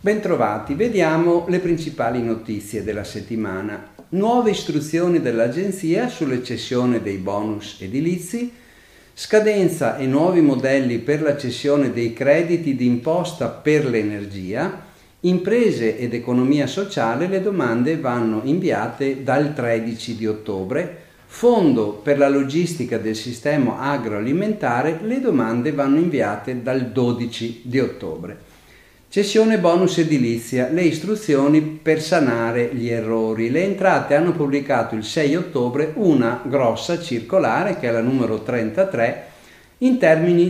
Bentrovati, vediamo le principali notizie della settimana. Nuove istruzioni dell'Agenzia sulle cessione dei bonus edilizi, scadenza e nuovi modelli per la cessione dei crediti d'imposta per l'energia, imprese ed economia sociale, le domande vanno inviate dal 13 di ottobre, fondo per la logistica del sistema agroalimentare, le domande vanno inviate dal 12 di ottobre. Cessione bonus edilizia, le istruzioni per sanare gli errori. Le entrate hanno pubblicato il 6 ottobre una grossa circolare, che è la numero 33, in,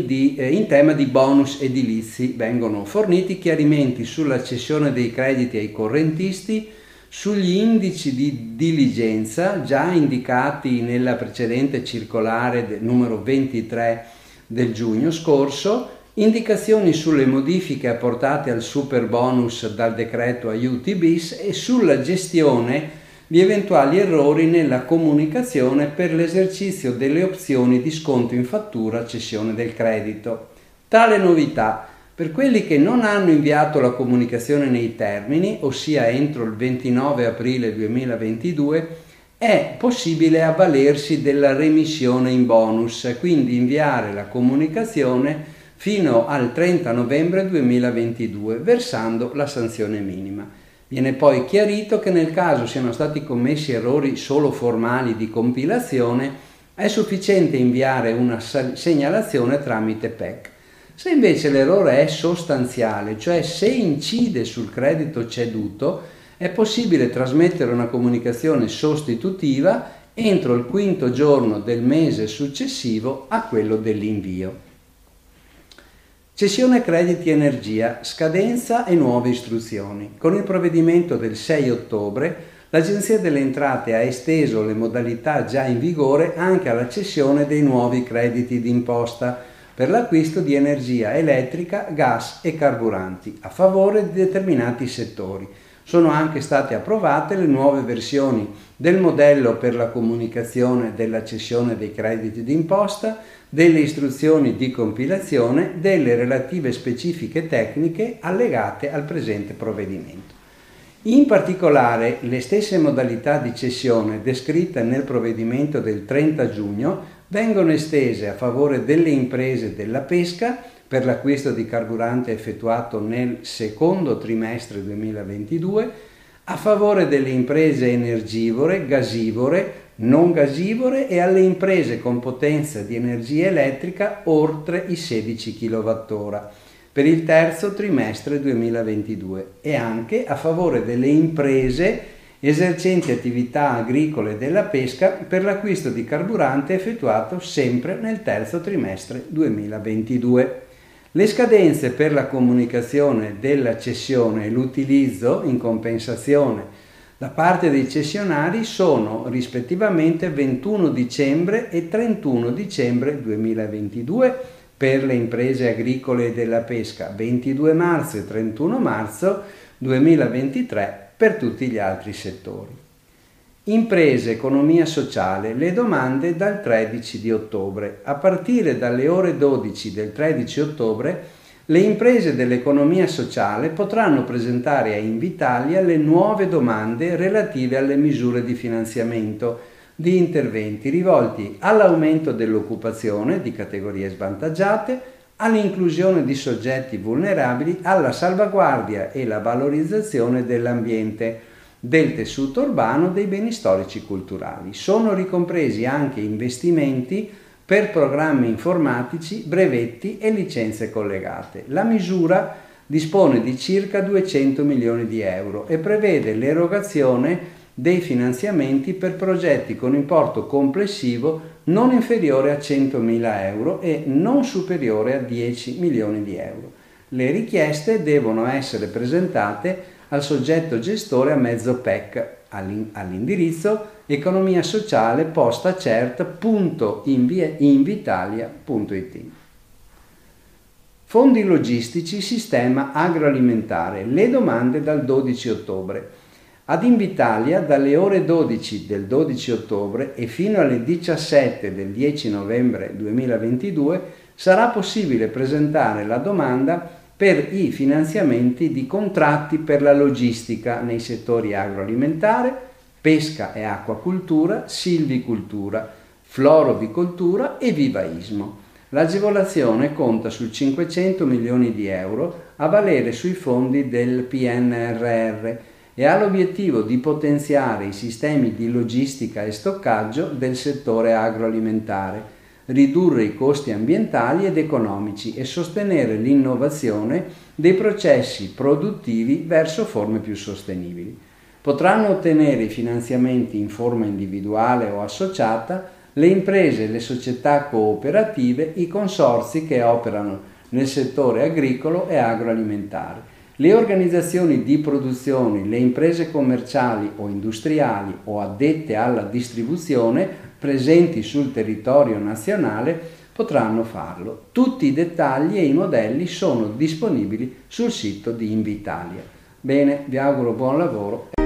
di, eh, in tema di bonus edilizi. Vengono forniti chiarimenti sulla cessione dei crediti ai correntisti, sugli indici di diligenza già indicati nella precedente circolare numero 23 del giugno scorso, indicazioni sulle modifiche apportate al super bonus dal decreto aiuti bis e sulla gestione di eventuali errori nella comunicazione per l'esercizio delle opzioni di sconto in fattura cessione del credito. Tale novità per quelli che non hanno inviato la comunicazione nei termini, ossia entro il 29 aprile 2022, è possibile avvalersi della remissione in bonus, quindi inviare la comunicazione fino al 30 novembre 2022, versando la sanzione minima. Viene poi chiarito che nel caso siano stati commessi errori solo formali di compilazione, è sufficiente inviare una segnalazione tramite PEC. Se invece l'errore è sostanziale, cioè se incide sul credito ceduto, è possibile trasmettere una comunicazione sostitutiva entro il quinto giorno del mese successivo a quello dell'invio. Cessione crediti energia, scadenza e nuove istruzioni. Con il provvedimento del 6 ottobre l'Agenzia delle Entrate ha esteso le modalità già in vigore anche alla cessione dei nuovi crediti d'imposta per l'acquisto di energia elettrica, gas e carburanti a favore di determinati settori. Sono anche state approvate le nuove versioni del modello per la comunicazione della cessione dei crediti d'imposta, delle istruzioni di compilazione, delle relative specifiche tecniche allegate al presente provvedimento. In particolare, le stesse modalità di cessione descritte nel provvedimento del 30 giugno vengono estese a favore delle imprese della pesca per l'acquisto di carburante effettuato nel secondo trimestre 2022, a favore delle imprese energivore, gasivore, non gasivore e alle imprese con potenza di energia elettrica oltre i 16 kWh per il terzo trimestre 2022 e anche a favore delle imprese esercenti attività agricole della pesca per l'acquisto di carburante effettuato sempre nel terzo trimestre 2022. Le scadenze per la comunicazione della cessione e l'utilizzo in compensazione da parte dei cessionari sono rispettivamente 21 dicembre e 31 dicembre 2022 per le imprese agricole della pesca, 22 marzo e 31 marzo 2023 per tutti gli altri settori. Imprese, economia sociale, le domande dal 13 di ottobre. A partire dalle ore 12 del 13 ottobre le imprese dell'economia sociale potranno presentare a Invitalia le nuove domande relative alle misure di finanziamento di interventi rivolti all'aumento dell'occupazione di categorie svantaggiate, all'inclusione di soggetti vulnerabili, alla salvaguardia e la valorizzazione dell'ambiente, del tessuto urbano, dei beni storici culturali. Sono ricompresi anche investimenti per programmi informatici, brevetti e licenze collegate. La misura dispone di circa 200 milioni di euro e prevede l'erogazione dei finanziamenti per progetti con importo complessivo non inferiore a 100 mila euro e non superiore a 10 milioni di euro. Le richieste devono essere presentate al soggetto gestore a mezzo PEC all'indirizzo economia sociale posta cert.invitalia.it. Fondi logistici, sistema agroalimentare, le domande dal 12 ottobre. Ad Invitalia dalle ore 12 del 12 ottobre e fino alle 17 del 10 novembre 2022 sarà possibile presentare la domanda per i finanziamenti di contratti per la logistica nei settori agroalimentare, pesca e acquacultura, silvicoltura, florovicoltura e vivaismo. L'agevolazione conta su 500 milioni di euro a valere sui fondi del PNRR e ha l'obiettivo di potenziare i sistemi di logistica e stoccaggio del settore agroalimentare, ridurre i costi ambientali ed economici e sostenere l'innovazione dei processi produttivi verso forme più sostenibili. Potranno ottenere i finanziamenti in forma individuale o associata le imprese, le società cooperative, i consorzi che operano nel settore agricolo e agroalimentare le organizzazioni di produzione, le imprese commerciali o industriali o addette alla distribuzione presenti sul territorio nazionale potranno farlo. Tutti i dettagli e i modelli sono disponibili sul sito di Invitalia. Bene, vi auguro buon lavoro.